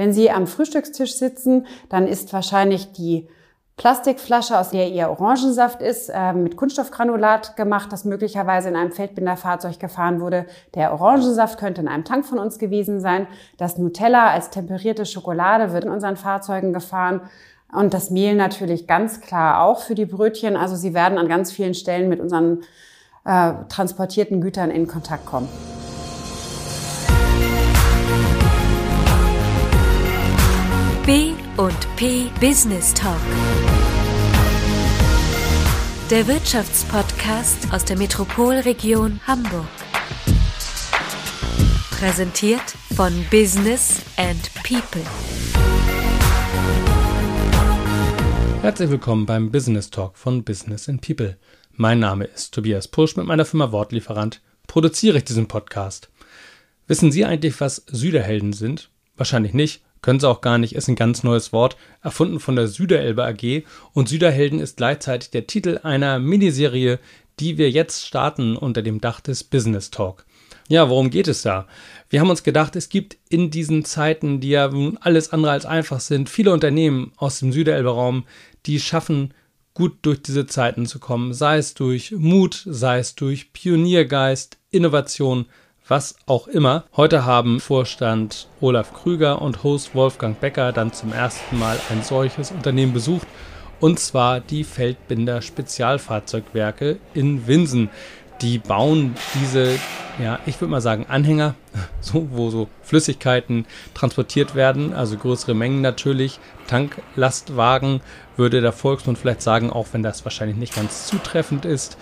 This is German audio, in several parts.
Wenn Sie am Frühstückstisch sitzen, dann ist wahrscheinlich die Plastikflasche, aus der ihr Orangensaft ist, äh, mit Kunststoffgranulat gemacht, das möglicherweise in einem Feldbinderfahrzeug gefahren wurde. Der Orangensaft könnte in einem Tank von uns gewesen sein. Das Nutella als temperierte Schokolade wird in unseren Fahrzeugen gefahren. Und das Mehl natürlich ganz klar auch für die Brötchen. Also sie werden an ganz vielen Stellen mit unseren äh, transportierten Gütern in Kontakt kommen. B und P Business Talk. Der Wirtschaftspodcast aus der Metropolregion Hamburg. Präsentiert von Business and People. Herzlich willkommen beim Business Talk von Business and People. Mein Name ist Tobias Pusch. Mit meiner Firma Wortlieferant produziere ich diesen Podcast. Wissen Sie eigentlich, was Süderhelden sind? Wahrscheinlich nicht. Können sie auch gar nicht, ist ein ganz neues Wort, erfunden von der Süderelbe AG und Süderhelden ist gleichzeitig der Titel einer Miniserie, die wir jetzt starten unter dem Dach des Business Talk. Ja, worum geht es da? Wir haben uns gedacht, es gibt in diesen Zeiten, die ja nun alles andere als einfach sind, viele Unternehmen aus dem Süderelbe-Raum, die schaffen, gut durch diese Zeiten zu kommen, sei es durch Mut, sei es durch Pioniergeist, Innovation, was auch immer. Heute haben Vorstand Olaf Krüger und Host Wolfgang Becker dann zum ersten Mal ein solches Unternehmen besucht, und zwar die Feldbinder Spezialfahrzeugwerke in Winsen. Die bauen diese, ja, ich würde mal sagen, Anhänger, so, wo so Flüssigkeiten transportiert werden, also größere Mengen natürlich. Tanklastwagen würde der Volksmund vielleicht sagen, auch wenn das wahrscheinlich nicht ganz zutreffend ist.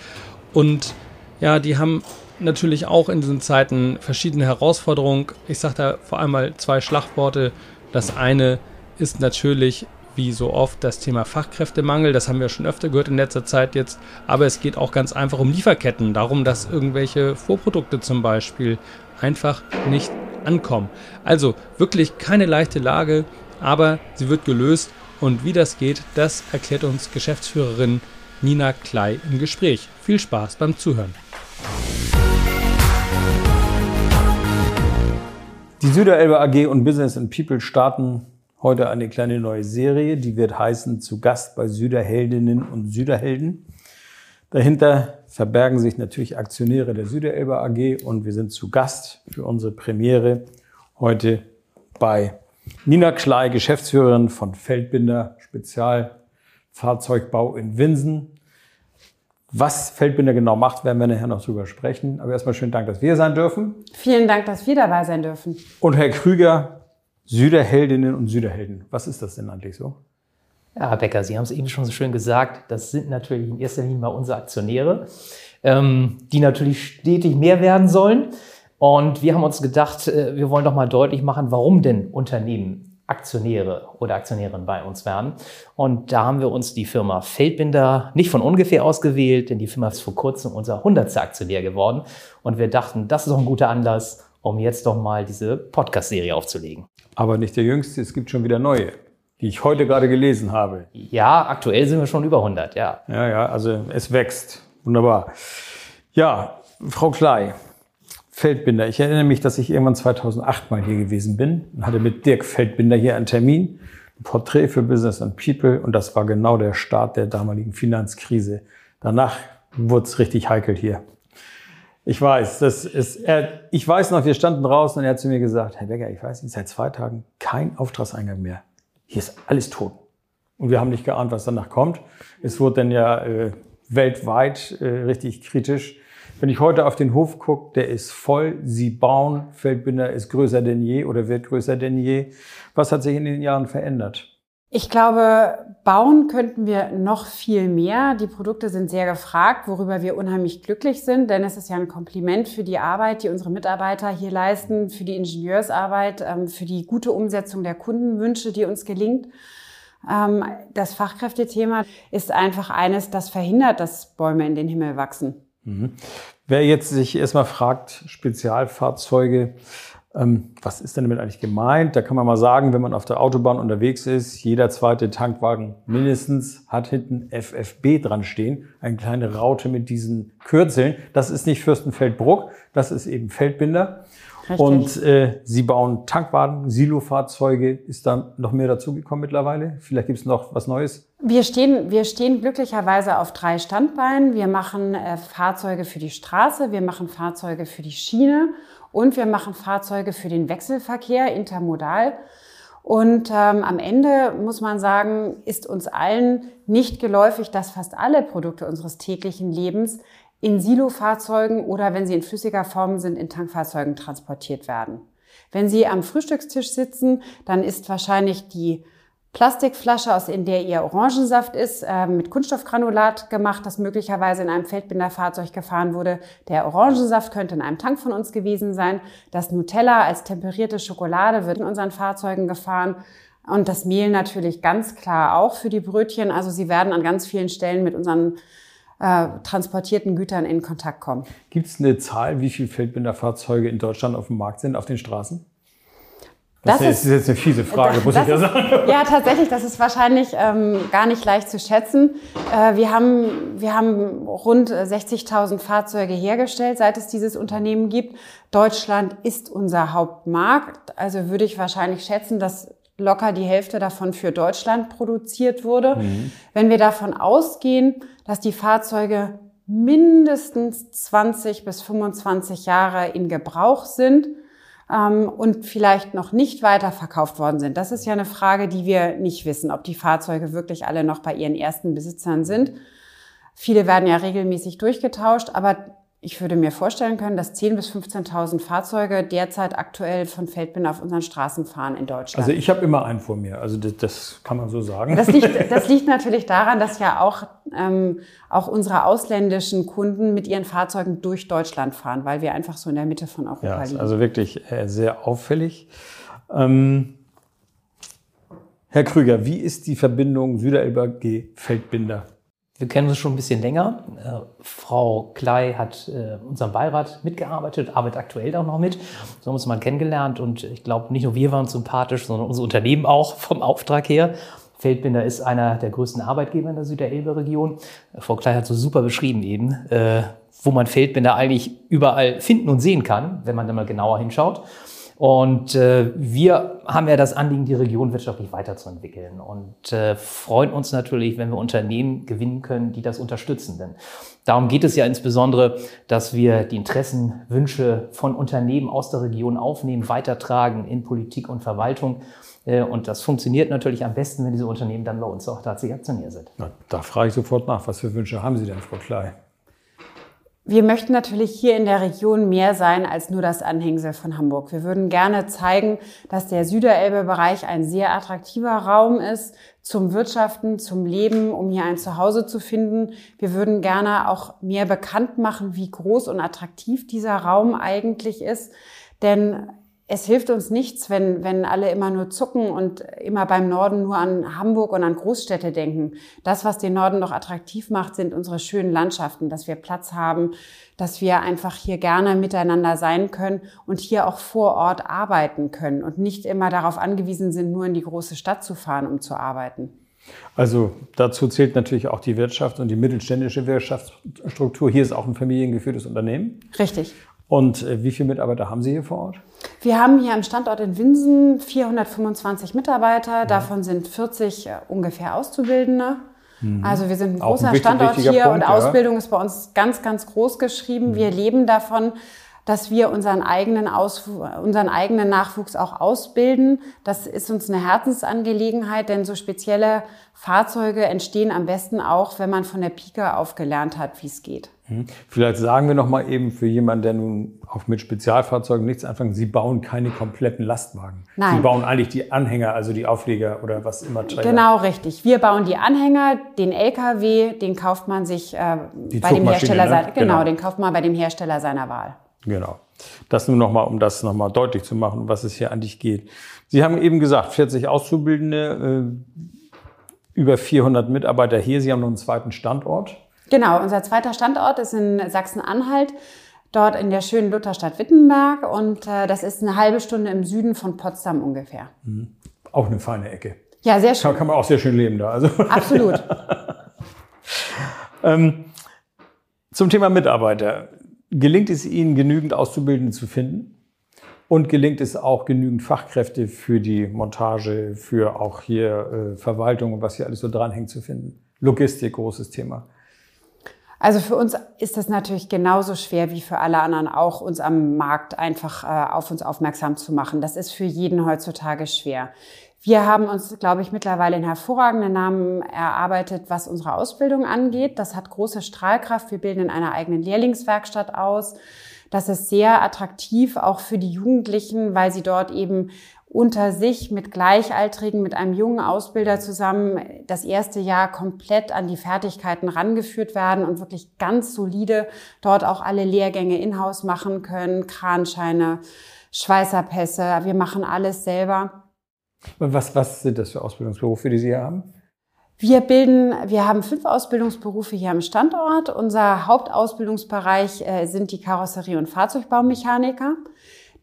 Und ja, die haben natürlich auch in diesen Zeiten verschiedene Herausforderungen. Ich sage da vor allem mal zwei Schlagworte. Das eine ist natürlich wie so oft das Thema Fachkräftemangel. Das haben wir schon öfter gehört in letzter Zeit jetzt. Aber es geht auch ganz einfach um Lieferketten. Darum, dass irgendwelche Vorprodukte zum Beispiel einfach nicht ankommen. Also wirklich keine leichte Lage, aber sie wird gelöst. Und wie das geht, das erklärt uns Geschäftsführerin Nina Klei im Gespräch. Viel Spaß beim Zuhören. Die Süderelbe AG und Business and People starten heute eine kleine neue Serie, die wird heißen Zu Gast bei Süderheldinnen und Süderhelden. Dahinter verbergen sich natürlich Aktionäre der Süderelbe AG und wir sind zu Gast für unsere Premiere heute bei Nina Klei, Geschäftsführerin von Feldbinder Spezialfahrzeugbau in Winsen. Was Feldbinder genau macht, werden wir nachher noch drüber sprechen. Aber erstmal schönen Dank, dass wir sein dürfen. Vielen Dank, dass wir dabei sein dürfen. Und Herr Krüger, Süderheldinnen und Süderhelden. Was ist das denn eigentlich so? Ja, Herr Becker, Sie haben es eben schon so schön gesagt. Das sind natürlich in erster Linie mal unsere Aktionäre, ähm, die natürlich stetig mehr werden sollen. Und wir haben uns gedacht, äh, wir wollen doch mal deutlich machen, warum denn Unternehmen Aktionäre oder Aktionärin bei uns werden. Und da haben wir uns die Firma Feldbinder nicht von ungefähr ausgewählt, denn die Firma ist vor kurzem unser 100. Aktionär geworden. Und wir dachten, das ist doch ein guter Anlass, um jetzt doch mal diese Podcast-Serie aufzulegen. Aber nicht der jüngste, es gibt schon wieder neue, die ich heute gerade gelesen habe. Ja, aktuell sind wir schon über 100, ja. Ja, ja, also es wächst. Wunderbar. Ja, Frau Klei, Feldbinder. Ich erinnere mich, dass ich irgendwann 2008 mal hier gewesen bin und hatte mit Dirk Feldbinder hier einen Termin, ein Porträt für Business and People und das war genau der Start der damaligen Finanzkrise. Danach wurde es richtig heikel hier. Ich weiß, das ist, er, ich weiß noch, wir standen draußen und er hat zu mir gesagt, Herr Becker, ich weiß nicht, seit zwei Tagen kein Auftragseingang mehr. Hier ist alles tot. Und wir haben nicht geahnt, was danach kommt. Es wurde dann ja äh, weltweit äh, richtig kritisch. Wenn ich heute auf den Hof gucke, der ist voll. Sie bauen. Feldbinder ist größer denn je oder wird größer denn je. Was hat sich in den Jahren verändert? Ich glaube, bauen könnten wir noch viel mehr. Die Produkte sind sehr gefragt, worüber wir unheimlich glücklich sind, denn es ist ja ein Kompliment für die Arbeit, die unsere Mitarbeiter hier leisten, für die Ingenieursarbeit, ähm, für die gute Umsetzung der Kundenwünsche, die uns gelingt. Ähm, das Fachkräftethema ist einfach eines, das verhindert, dass Bäume in den Himmel wachsen. Mhm. Wer jetzt sich erstmal fragt, Spezialfahrzeuge, ähm, was ist denn damit eigentlich gemeint? Da kann man mal sagen, wenn man auf der Autobahn unterwegs ist, jeder zweite Tankwagen mindestens hat hinten FFB dran stehen, eine kleine Raute mit diesen Kürzeln. Das ist nicht Fürstenfeldbruck, das ist eben Feldbinder. Richtig. Und äh, Sie bauen Tankwagen, Silofahrzeuge. Ist da noch mehr dazugekommen mittlerweile? Vielleicht gibt es noch was Neues? Wir stehen, wir stehen glücklicherweise auf drei Standbeinen. Wir machen äh, Fahrzeuge für die Straße, wir machen Fahrzeuge für die Schiene und wir machen Fahrzeuge für den Wechselverkehr, intermodal. Und ähm, am Ende muss man sagen, ist uns allen nicht geläufig, dass fast alle Produkte unseres täglichen Lebens in Silofahrzeugen oder wenn sie in flüssiger Form sind, in Tankfahrzeugen transportiert werden. Wenn Sie am Frühstückstisch sitzen, dann ist wahrscheinlich die Plastikflasche, aus in der ihr Orangensaft ist, äh, mit Kunststoffgranulat gemacht, das möglicherweise in einem Feldbinderfahrzeug gefahren wurde. Der Orangensaft könnte in einem Tank von uns gewesen sein. Das Nutella als temperierte Schokolade wird in unseren Fahrzeugen gefahren. Und das Mehl natürlich ganz klar auch für die Brötchen. Also sie werden an ganz vielen Stellen mit unseren äh, transportierten Gütern in Kontakt kommen. Gibt es eine Zahl, wie viele Feldbinderfahrzeuge in Deutschland auf dem Markt sind, auf den Straßen? Das, das ist, ist, jetzt eine fiese Frage, das, muss ich ja sagen. Ja, tatsächlich, das ist wahrscheinlich ähm, gar nicht leicht zu schätzen. Äh, wir, haben, wir haben rund 60.000 Fahrzeuge hergestellt, seit es dieses Unternehmen gibt. Deutschland ist unser Hauptmarkt. Also würde ich wahrscheinlich schätzen, dass locker die Hälfte davon für Deutschland produziert wurde. Mhm. Wenn wir davon ausgehen, dass die Fahrzeuge mindestens 20 bis 25 Jahre in Gebrauch sind ähm, und vielleicht noch nicht weiterverkauft worden sind. Das ist ja eine Frage, die wir nicht wissen, ob die Fahrzeuge wirklich alle noch bei ihren ersten Besitzern sind. Viele werden ja regelmäßig durchgetauscht, aber ich würde mir vorstellen können, dass 10.000 bis 15.000 Fahrzeuge derzeit aktuell von Feldbinder auf unseren Straßen fahren in Deutschland. Also ich habe immer einen vor mir, also das, das, kann man so sagen. Das liegt, das liegt natürlich daran, dass ja auch, ähm, auch unsere ausländischen Kunden mit ihren Fahrzeugen durch Deutschland fahren, weil wir einfach so in der Mitte von Europa ja, liegen. Also wirklich äh, sehr auffällig. Ähm, Herr Krüger, wie ist die Verbindung Süderelber G Feldbinder? Wir kennen uns schon ein bisschen länger. Äh, Frau Klei hat äh, unserem Beirat mitgearbeitet, arbeitet aktuell auch noch mit. So haben wir uns mal kennengelernt und ich glaube, nicht nur wir waren sympathisch, sondern unser Unternehmen auch vom Auftrag her. Feldbinder ist einer der größten Arbeitgeber in der Süderelbe-Region. Frau Klei hat so super beschrieben eben, äh, wo man Feldbinder eigentlich überall finden und sehen kann, wenn man da mal genauer hinschaut. Und äh, wir haben ja das Anliegen, die Region wirtschaftlich weiterzuentwickeln und äh, freuen uns natürlich, wenn wir Unternehmen gewinnen können, die das unterstützen. Denn darum geht es ja insbesondere, dass wir die Interessen, Wünsche von Unternehmen aus der Region aufnehmen, weitertragen in Politik und Verwaltung. Äh, und das funktioniert natürlich am besten, wenn diese Unternehmen dann bei uns auch tatsächlich Aktionär sind. Na, da frage ich sofort nach, was für Wünsche haben Sie denn, Frau Klei? Wir möchten natürlich hier in der Region mehr sein als nur das Anhängsel von Hamburg. Wir würden gerne zeigen, dass der Süderelbe-Bereich ein sehr attraktiver Raum ist zum Wirtschaften, zum Leben, um hier ein Zuhause zu finden. Wir würden gerne auch mehr bekannt machen, wie groß und attraktiv dieser Raum eigentlich ist. Denn es hilft uns nichts, wenn, wenn alle immer nur zucken und immer beim Norden nur an Hamburg und an Großstädte denken. Das, was den Norden noch attraktiv macht, sind unsere schönen Landschaften, dass wir Platz haben, dass wir einfach hier gerne miteinander sein können und hier auch vor Ort arbeiten können und nicht immer darauf angewiesen sind, nur in die große Stadt zu fahren, um zu arbeiten. Also dazu zählt natürlich auch die Wirtschaft und die mittelständische Wirtschaftsstruktur. Hier ist auch ein familiengeführtes Unternehmen. Richtig. Und äh, wie viele Mitarbeiter haben Sie hier vor Ort? Wir haben hier am Standort in Winsen 425 Mitarbeiter. Davon sind 40 äh, ungefähr Auszubildende. Mhm. Also wir sind ein großer ein wichtig, Standort hier Punkt, und ja. Ausbildung ist bei uns ganz, ganz groß geschrieben. Mhm. Wir leben davon, dass wir unseren eigenen, Ausfu unseren eigenen Nachwuchs auch ausbilden. Das ist uns eine Herzensangelegenheit, denn so spezielle Fahrzeuge entstehen am besten auch, wenn man von der Pike auf gelernt hat, wie es geht. Mhm. Vielleicht sagen wir noch mal eben für jemanden, der nun auch mit Spezialfahrzeugen nichts anfängt, Sie bauen keine kompletten Lastwagen. Nein. Sie bauen eigentlich die Anhänger, also die Aufleger oder was immer Träger. Genau, richtig. Wir bauen die Anhänger, den LKW, den kauft man sich äh, bei dem Hersteller ne? seiner, genau, genau, den kauft man bei dem Hersteller seiner Wahl. Genau. Das nur noch mal, um das noch mal deutlich zu machen, was es hier eigentlich geht. Sie haben eben gesagt, 40 Auszubildende, äh, über 400 Mitarbeiter hier. Sie haben noch einen zweiten Standort. Genau, unser zweiter Standort ist in Sachsen-Anhalt, dort in der schönen Lutherstadt Wittenberg und äh, das ist eine halbe Stunde im Süden von Potsdam ungefähr. Mhm. Auch eine feine Ecke. Ja, sehr schön. Kann, kann man auch sehr schön leben da. Also. Absolut. ähm, zum Thema Mitarbeiter. Gelingt es Ihnen, genügend Auszubildende zu finden? Und gelingt es auch genügend Fachkräfte für die Montage, für auch hier äh, Verwaltung und was hier alles so dranhängt zu finden? Logistik, großes Thema. Also für uns ist das natürlich genauso schwer wie für alle anderen auch, uns am Markt einfach äh, auf uns aufmerksam zu machen. Das ist für jeden heutzutage schwer. Wir haben uns, glaube ich, mittlerweile einen hervorragenden Namen erarbeitet, was unsere Ausbildung angeht. Das hat große Strahlkraft. Wir bilden in einer eigenen Lehrlingswerkstatt aus. Das ist sehr attraktiv auch für die Jugendlichen, weil sie dort eben unter sich mit Gleichaltrigen, mit einem jungen Ausbilder zusammen das erste Jahr komplett an die Fertigkeiten rangeführt werden und wirklich ganz solide dort auch alle Lehrgänge in-house machen können, Kranscheine, Schweißerpässe, wir machen alles selber. Was, was sind das für Ausbildungsberufe, die Sie hier haben? Wir bilden, wir haben fünf Ausbildungsberufe hier am Standort. Unser Hauptausbildungsbereich äh, sind die Karosserie- und Fahrzeugbaumechaniker.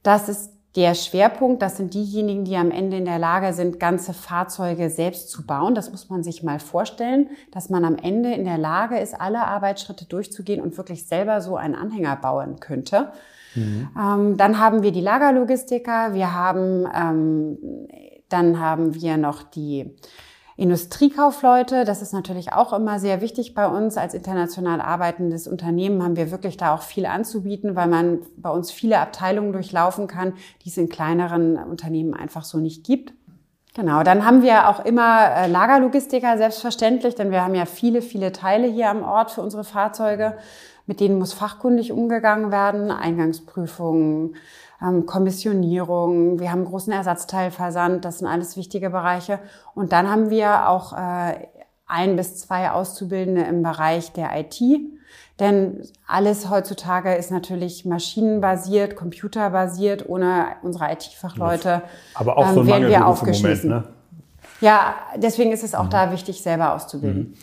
Das ist der Schwerpunkt, das sind diejenigen, die am Ende in der Lage sind, ganze Fahrzeuge selbst zu bauen. Das muss man sich mal vorstellen, dass man am Ende in der Lage ist, alle Arbeitsschritte durchzugehen und wirklich selber so einen Anhänger bauen könnte. Mhm. Ähm, dann haben wir die Lagerlogistiker, wir haben, ähm, dann haben wir noch die Industriekaufleute, das ist natürlich auch immer sehr wichtig bei uns. Als international arbeitendes Unternehmen haben wir wirklich da auch viel anzubieten, weil man bei uns viele Abteilungen durchlaufen kann, die es in kleineren Unternehmen einfach so nicht gibt. Genau, dann haben wir auch immer äh, Lagerlogistiker, selbstverständlich, denn wir haben ja viele, viele Teile hier am Ort für unsere Fahrzeuge. Mit denen muss fachkundig umgegangen werden, Eingangsprüfungen, ähm, Kommissionierung, wir haben großen Ersatzteilversand, das sind alles wichtige Bereiche. Und dann haben wir auch äh, ein bis zwei Auszubildende im Bereich der IT. Denn alles heutzutage ist natürlich maschinenbasiert, computerbasiert. Ohne unsere IT-Fachleute Aber auch so ähm, wären wir aufgeschmissen. Moment, ne? Ja, deswegen ist es auch mhm. da wichtig, selber auszubilden. Mhm.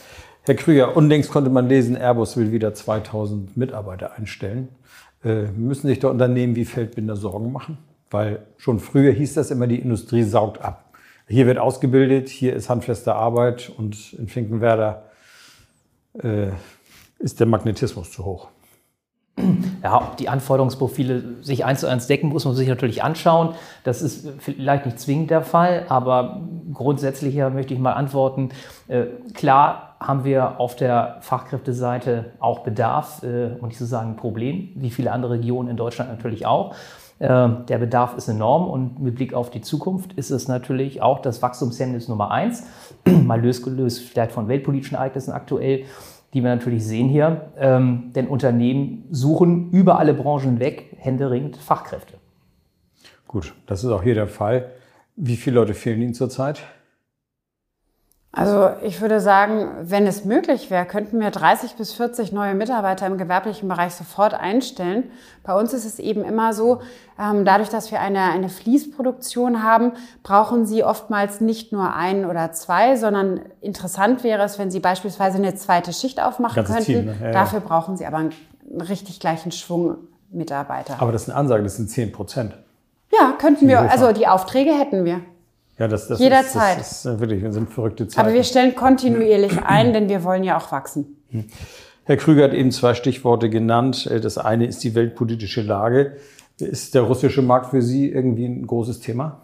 Herr Krüger, unlängst konnte man lesen, Airbus will wieder 2000 Mitarbeiter einstellen. Äh, müssen sich da Unternehmen wie Feldbinder Sorgen machen? Weil schon früher hieß das immer, die Industrie saugt ab. Hier wird ausgebildet, hier ist handfeste Arbeit und in Finkenwerder äh, ist der Magnetismus zu hoch. Ja, ob die Anforderungsprofile sich eins zu eins decken, muss man sich natürlich anschauen. Das ist vielleicht nicht zwingend der Fall, aber grundsätzlich möchte ich mal antworten. Äh, klar haben wir auf der Fachkräfteseite auch Bedarf äh, und nicht zu sagen ein Problem, wie viele andere Regionen in Deutschland natürlich auch. Äh, der Bedarf ist enorm und mit Blick auf die Zukunft ist es natürlich auch das Wachstumshemmnis Nummer eins, mal losgelöst vielleicht von weltpolitischen Ereignissen aktuell die wir natürlich sehen hier. Ähm, denn Unternehmen suchen über alle Branchen weg händeringend Fachkräfte. Gut, das ist auch hier der Fall. Wie viele Leute fehlen Ihnen zurzeit? Also ich würde sagen, wenn es möglich wäre, könnten wir 30 bis 40 neue Mitarbeiter im gewerblichen Bereich sofort einstellen. Bei uns ist es eben immer so, ähm, dadurch, dass wir eine, eine Fließproduktion haben, brauchen Sie oftmals nicht nur ein oder zwei, sondern interessant wäre es, wenn Sie beispielsweise eine zweite Schicht aufmachen könnten. Team, ne? ja, Dafür brauchen Sie aber einen richtig gleichen Schwung Mitarbeiter. Aber das ist eine Ansage, das sind 10 Prozent. Ja, könnten wir, also die Aufträge hätten wir. Ja, das, das Jederzeit. Ist, das ist wirklich, wir sind verrückte Zeiten. Aber wir stellen kontinuierlich ein, denn wir wollen ja auch wachsen. Herr Krüger hat eben zwei Stichworte genannt. Das eine ist die weltpolitische Lage. Ist der russische Markt für Sie irgendwie ein großes Thema?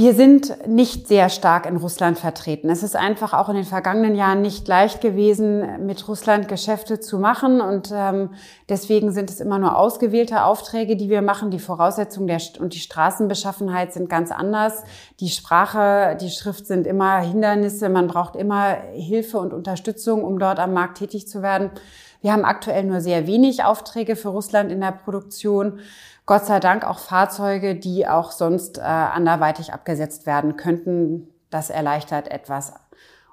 Wir sind nicht sehr stark in Russland vertreten. Es ist einfach auch in den vergangenen Jahren nicht leicht gewesen, mit Russland Geschäfte zu machen. Und ähm, deswegen sind es immer nur ausgewählte Aufträge, die wir machen. Die Voraussetzungen der und die Straßenbeschaffenheit sind ganz anders. Die Sprache, die Schrift sind immer Hindernisse. Man braucht immer Hilfe und Unterstützung, um dort am Markt tätig zu werden. Wir haben aktuell nur sehr wenig Aufträge für Russland in der Produktion. Gott sei Dank auch Fahrzeuge, die auch sonst äh, anderweitig abgesetzt werden könnten. Das erleichtert etwas.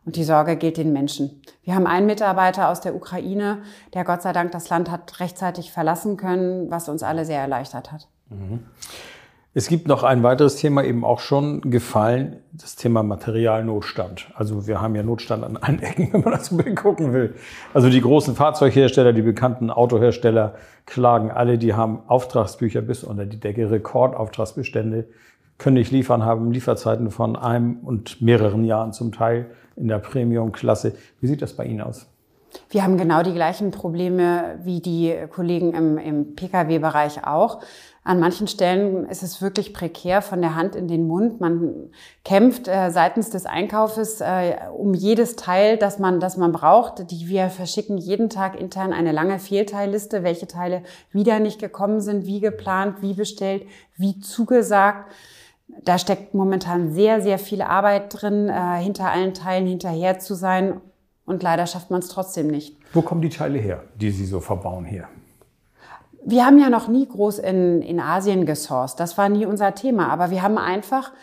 Und die Sorge gilt den Menschen. Wir haben einen Mitarbeiter aus der Ukraine, der Gott sei Dank das Land hat rechtzeitig verlassen können, was uns alle sehr erleichtert hat. Mhm. Es gibt noch ein weiteres Thema eben auch schon gefallen, das Thema Materialnotstand. Also wir haben ja Notstand an allen Ecken, wenn man das so gucken will. Also die großen Fahrzeughersteller, die bekannten Autohersteller klagen alle, die haben Auftragsbücher bis unter die Decke, Rekordauftragsbestände, können nicht liefern, haben Lieferzeiten von einem und mehreren Jahren zum Teil in der Premium-Klasse. Wie sieht das bei Ihnen aus? Wir haben genau die gleichen Probleme wie die Kollegen im, im Pkw-Bereich auch. An manchen Stellen ist es wirklich prekär von der Hand in den Mund. Man kämpft äh, seitens des Einkaufes äh, um jedes Teil, das man, das man braucht. Die, wir verschicken jeden Tag intern eine lange Fehlteilliste, welche Teile wieder nicht gekommen sind, wie geplant, wie bestellt, wie zugesagt. Da steckt momentan sehr, sehr viel Arbeit drin, äh, hinter allen Teilen hinterher zu sein. Und leider schafft man es trotzdem nicht. Wo kommen die Teile her, die Sie so verbauen hier? Wir haben ja noch nie groß in, in Asien gesourced. Das war nie unser Thema. Aber wir haben einfach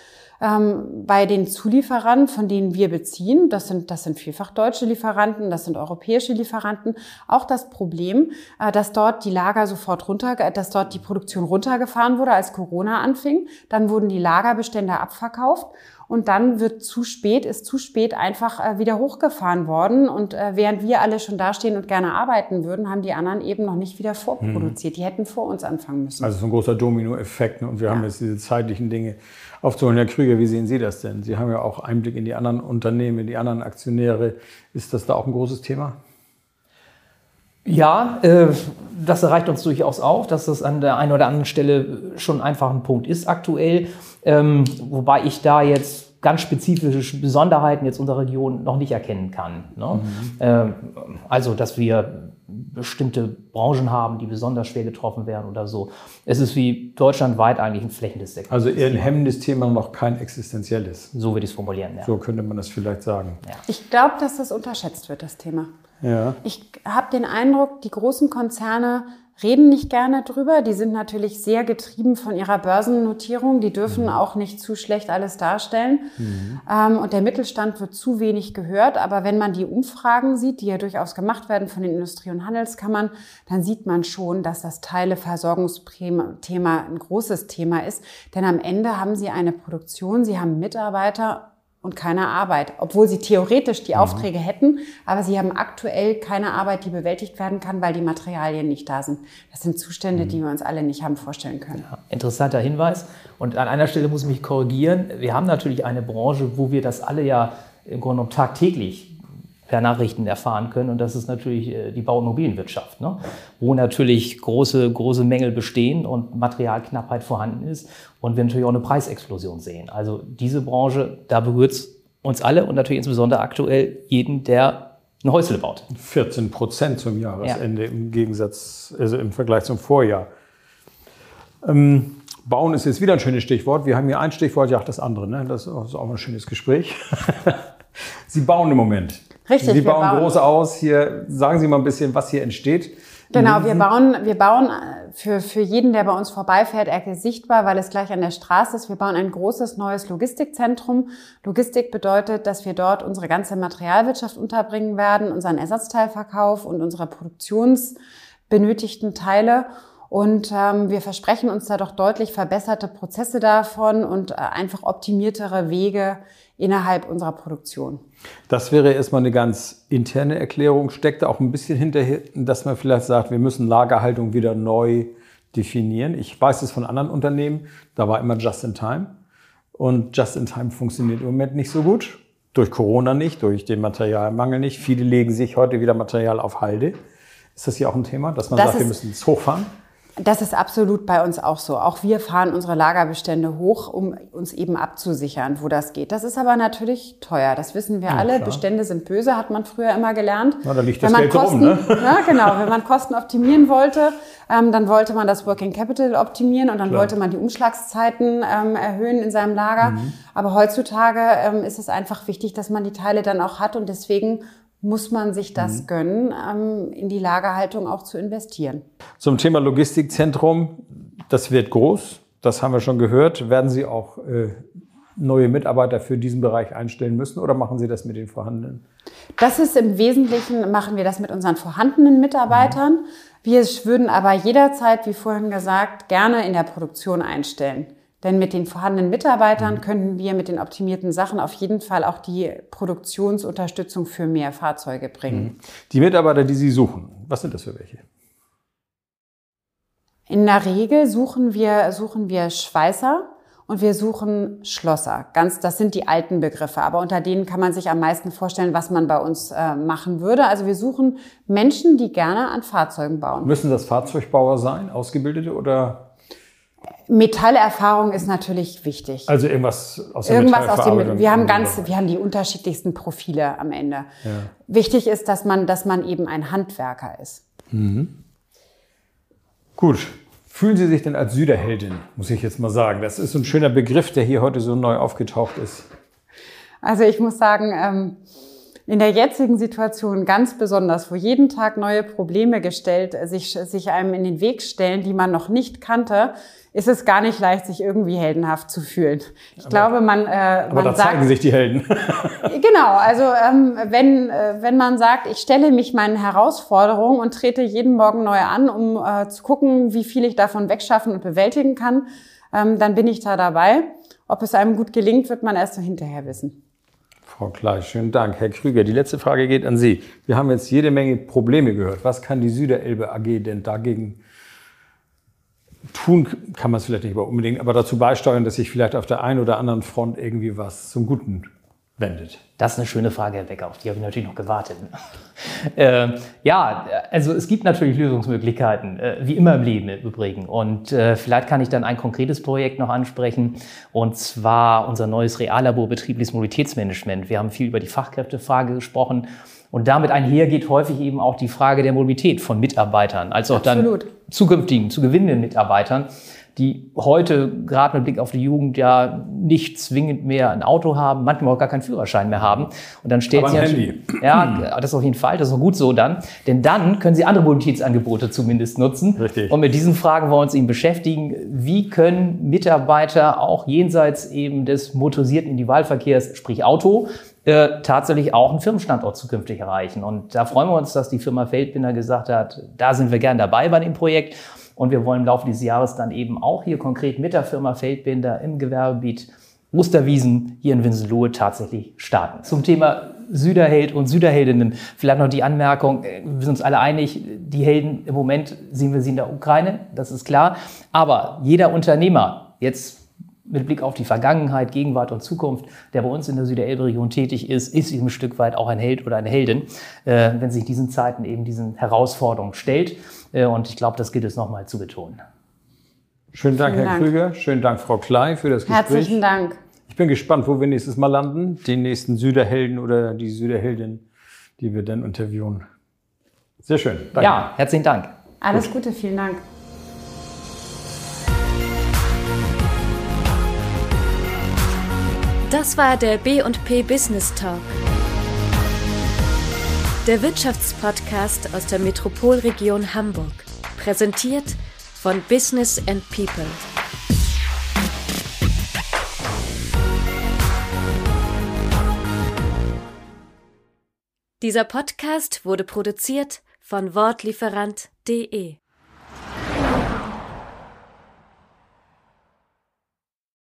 ähm, bei den Zulieferern, von denen wir beziehen, das sind, das sind vielfach deutsche Lieferanten, das sind europäische Lieferanten, auch das Problem, äh, dass dort die Lager sofort runter, dass dort die Produktion runtergefahren wurde, als Corona anfing. Dann wurden die Lagerbestände abverkauft und dann wird zu spät, ist zu spät einfach äh, wieder hochgefahren worden. Und äh, während wir alle schon dastehen und gerne arbeiten würden, haben die anderen eben noch nicht wieder vorproduziert. Mhm. Die hätten vor uns anfangen müssen. Also so ein großer Dominoeffekt. Ne? Und wir ja. haben jetzt diese zeitlichen Dinge aufzuholen. Herr Krüger, wie sehen Sie das denn? Sie haben ja auch Einblick in die anderen Unternehmen, in die anderen Aktionäre. Ist das da auch ein großes Thema? Ja, äh, das erreicht uns durchaus auch, dass das an der einen oder anderen Stelle schon einfach ein Punkt ist aktuell. Ähm, wobei ich da jetzt ganz spezifische Besonderheiten jetzt unserer Region noch nicht erkennen kann. Ne? Mhm. Ähm, also, dass wir bestimmte Branchen haben, die besonders schwer getroffen werden oder so. Es ist wie deutschlandweit eigentlich ein flächendes Sektor. Also eher ein hemmendes Thema, noch kein existenzielles. So würde ich es formulieren, ja. So könnte man das vielleicht sagen. Ja. Ich glaube, dass das unterschätzt wird, das Thema. Ja. Ich habe den Eindruck, die großen Konzerne reden nicht gerne drüber. Die sind natürlich sehr getrieben von ihrer Börsennotierung. Die dürfen mhm. auch nicht zu schlecht alles darstellen. Mhm. Ähm, und der Mittelstand wird zu wenig gehört. Aber wenn man die Umfragen sieht, die ja durchaus gemacht werden von den Industrie- und Handelskammern, dann sieht man schon, dass das Teileversorgungsthema ein großes Thema ist. Denn am Ende haben sie eine Produktion, sie haben Mitarbeiter und keine Arbeit, obwohl sie theoretisch die mhm. Aufträge hätten, aber sie haben aktuell keine Arbeit, die bewältigt werden kann, weil die Materialien nicht da sind. Das sind Zustände, mhm. die wir uns alle nicht haben vorstellen können. Ja, interessanter Hinweis. Und an einer Stelle muss ich mich korrigieren. Wir haben natürlich eine Branche, wo wir das alle ja im Grunde genommen tagtäglich per Nachrichten erfahren können. Und das ist natürlich äh, die Bauimmobilienwirtschaft, ne? wo natürlich große, große Mängel bestehen und Materialknappheit vorhanden ist und wir natürlich auch eine Preisexplosion sehen. Also diese Branche, da berührt es uns alle und natürlich insbesondere aktuell jeden, der ein Häusle baut. 14 Prozent zum Jahresende ja. im Gegensatz, also im Vergleich zum Vorjahr. Ähm, Bauen ist jetzt wieder ein schönes Stichwort. Wir haben hier ein Stichwort, ja, das andere. Ne? Das ist auch ein schönes Gespräch. Sie bauen im Moment. Richtig. Sie bauen, bauen groß aus. Hier sagen Sie mal ein bisschen, was hier entsteht. Genau, wir bauen, wir bauen äh, für, für jeden, der bei uns vorbeifährt, Ecke sichtbar, weil es gleich an der Straße ist. Wir bauen ein großes neues Logistikzentrum. Logistik bedeutet, dass wir dort unsere ganze Materialwirtschaft unterbringen werden, unseren Ersatzteilverkauf und unsere produktionsbenötigten Teile. Und ähm, wir versprechen uns da doch deutlich verbesserte Prozesse davon und äh, einfach optimiertere Wege innerhalb unserer Produktion. Das wäre erstmal eine ganz interne Erklärung. Steckt da auch ein bisschen hinterher, dass man vielleicht sagt, wir müssen Lagerhaltung wieder neu definieren. Ich weiß es von anderen Unternehmen, da war immer Just in Time. Und Just in Time funktioniert im Moment nicht so gut. Durch Corona nicht, durch den Materialmangel nicht. Viele legen sich heute wieder Material auf Halde. Ist das hier auch ein Thema, dass man das sagt, wir müssen es hochfahren? Das ist absolut bei uns auch so. Auch wir fahren unsere Lagerbestände hoch, um uns eben abzusichern, wo das geht. Das ist aber natürlich teuer. Das wissen wir ja, alle. Klar. Bestände sind böse, hat man früher immer gelernt. Na, da liegt das Geld Kosten, rum, ne? Ja, genau. Wenn man Kosten optimieren wollte, ähm, dann wollte man das Working Capital optimieren und dann klar. wollte man die Umschlagszeiten ähm, erhöhen in seinem Lager. Mhm. Aber heutzutage ähm, ist es einfach wichtig, dass man die Teile dann auch hat und deswegen muss man sich das mhm. gönnen, ähm, in die Lagerhaltung auch zu investieren. Zum Thema Logistikzentrum, das wird groß, das haben wir schon gehört. Werden Sie auch äh, neue Mitarbeiter für diesen Bereich einstellen müssen oder machen Sie das mit den vorhandenen? Das ist im Wesentlichen, machen wir das mit unseren vorhandenen Mitarbeitern. Mhm. Wir würden aber jederzeit, wie vorhin gesagt, gerne in der Produktion einstellen. Denn mit den vorhandenen Mitarbeitern mhm. könnten wir mit den optimierten Sachen auf jeden Fall auch die Produktionsunterstützung für mehr Fahrzeuge bringen. Mhm. Die Mitarbeiter, die Sie suchen, was sind das für welche? In der Regel suchen wir, suchen wir Schweißer und wir suchen Schlosser. Ganz, das sind die alten Begriffe, aber unter denen kann man sich am meisten vorstellen, was man bei uns äh, machen würde. Also wir suchen Menschen, die gerne an Fahrzeugen bauen. Müssen das Fahrzeugbauer sein, Ausgebildete oder Metallerfahrung ist natürlich wichtig. Also irgendwas aus der Irgendwas aus dem, wir haben ganz, wir haben die unterschiedlichsten Profile am Ende. Wichtig ist, dass man, dass man eben ein Handwerker ist. Gut. Fühlen Sie sich denn als Süderheldin, muss ich jetzt mal sagen. Das ist so ein schöner Begriff, der hier heute so neu aufgetaucht ist. Also ich muss sagen, ähm, in der jetzigen Situation ganz besonders, wo jeden Tag neue Probleme gestellt, äh, sich, sich einem in den Weg stellen, die man noch nicht kannte, ist es gar nicht leicht, sich irgendwie heldenhaft zu fühlen. Ich glaube, man, äh, Aber man da sagt, zeigen sich die Helden. Genau, also ähm, wenn, äh, wenn man sagt, ich stelle mich meinen Herausforderungen und trete jeden Morgen neu an, um äh, zu gucken, wie viel ich davon wegschaffen und bewältigen kann, ähm, dann bin ich da dabei. Ob es einem gut gelingt, wird man erst so hinterher wissen. Frau Klein, schönen Dank. Herr Krüger, die letzte Frage geht an Sie. Wir haben jetzt jede Menge Probleme gehört. Was kann die Süderelbe AG denn dagegen tun? Kann man es vielleicht nicht unbedingt, aber dazu beisteuern, dass sich vielleicht auf der einen oder anderen Front irgendwie was zum Guten wendet. Das ist eine schöne Frage, Herr Becker, auf die habe ich natürlich noch gewartet. äh, ja, also es gibt natürlich Lösungsmöglichkeiten, äh, wie immer im Leben im Übrigen. Und äh, vielleicht kann ich dann ein konkretes Projekt noch ansprechen, und zwar unser neues Reallabor betriebliches Mobilitätsmanagement. Wir haben viel über die Fachkräftefrage gesprochen. Und damit einher geht häufig eben auch die Frage der Mobilität von Mitarbeitern, als auch Absolut. dann zukünftigen, zu gewinnenden Mitarbeitern, die heute gerade mit Blick auf die Jugend ja nicht zwingend mehr ein Auto haben, manchmal auch gar keinen Führerschein mehr haben. Und dann Aber sie natürlich- ja, das auf jeden Fall, das ist auch gut so dann, denn dann können sie andere Mobilitätsangebote zumindest nutzen. Richtig. Und mit diesen Fragen wollen wir uns eben beschäftigen. Wie können Mitarbeiter auch jenseits eben des motorisierten Individualverkehrs, sprich Auto, äh, tatsächlich auch einen Firmenstandort zukünftig erreichen. Und da freuen wir uns, dass die Firma Feldbinder gesagt hat, da sind wir gern dabei bei dem Projekt. Und wir wollen im Laufe dieses Jahres dann eben auch hier konkret mit der Firma Feldbinder im Gewerbegebiet Osterwiesen hier in Winsenlohe tatsächlich starten. Zum Thema Süderheld und Süderheldinnen vielleicht noch die Anmerkung, äh, wir sind uns alle einig, die Helden im Moment sehen wir sie in der Ukraine, das ist klar. Aber jeder Unternehmer, jetzt mit Blick auf die Vergangenheit, Gegenwart und Zukunft, der bei uns in der Süderelbe-Region tätig ist, ist ihm ein Stück weit auch ein Held oder eine Heldin, äh, wenn sich diesen Zeiten eben diesen Herausforderungen stellt. Äh, und ich glaube, das gilt es nochmal zu betonen. Schönen Dank, Vielen Herr Dank. Krüger. Schönen Dank, Frau Klei, für das Gespräch. Herzlichen Dank. Ich bin gespannt, wo wir nächstes Mal landen. Den nächsten Süderhelden oder die Süderheldin, die wir dann interviewen. Sehr schön. Danke. Ja, herzlichen Dank. Alles Gute, vielen Dank. Das war der B&P Business Talk. Der Wirtschaftspodcast aus der Metropolregion Hamburg. Präsentiert von Business and People. Dieser Podcast wurde produziert von Wortlieferant.de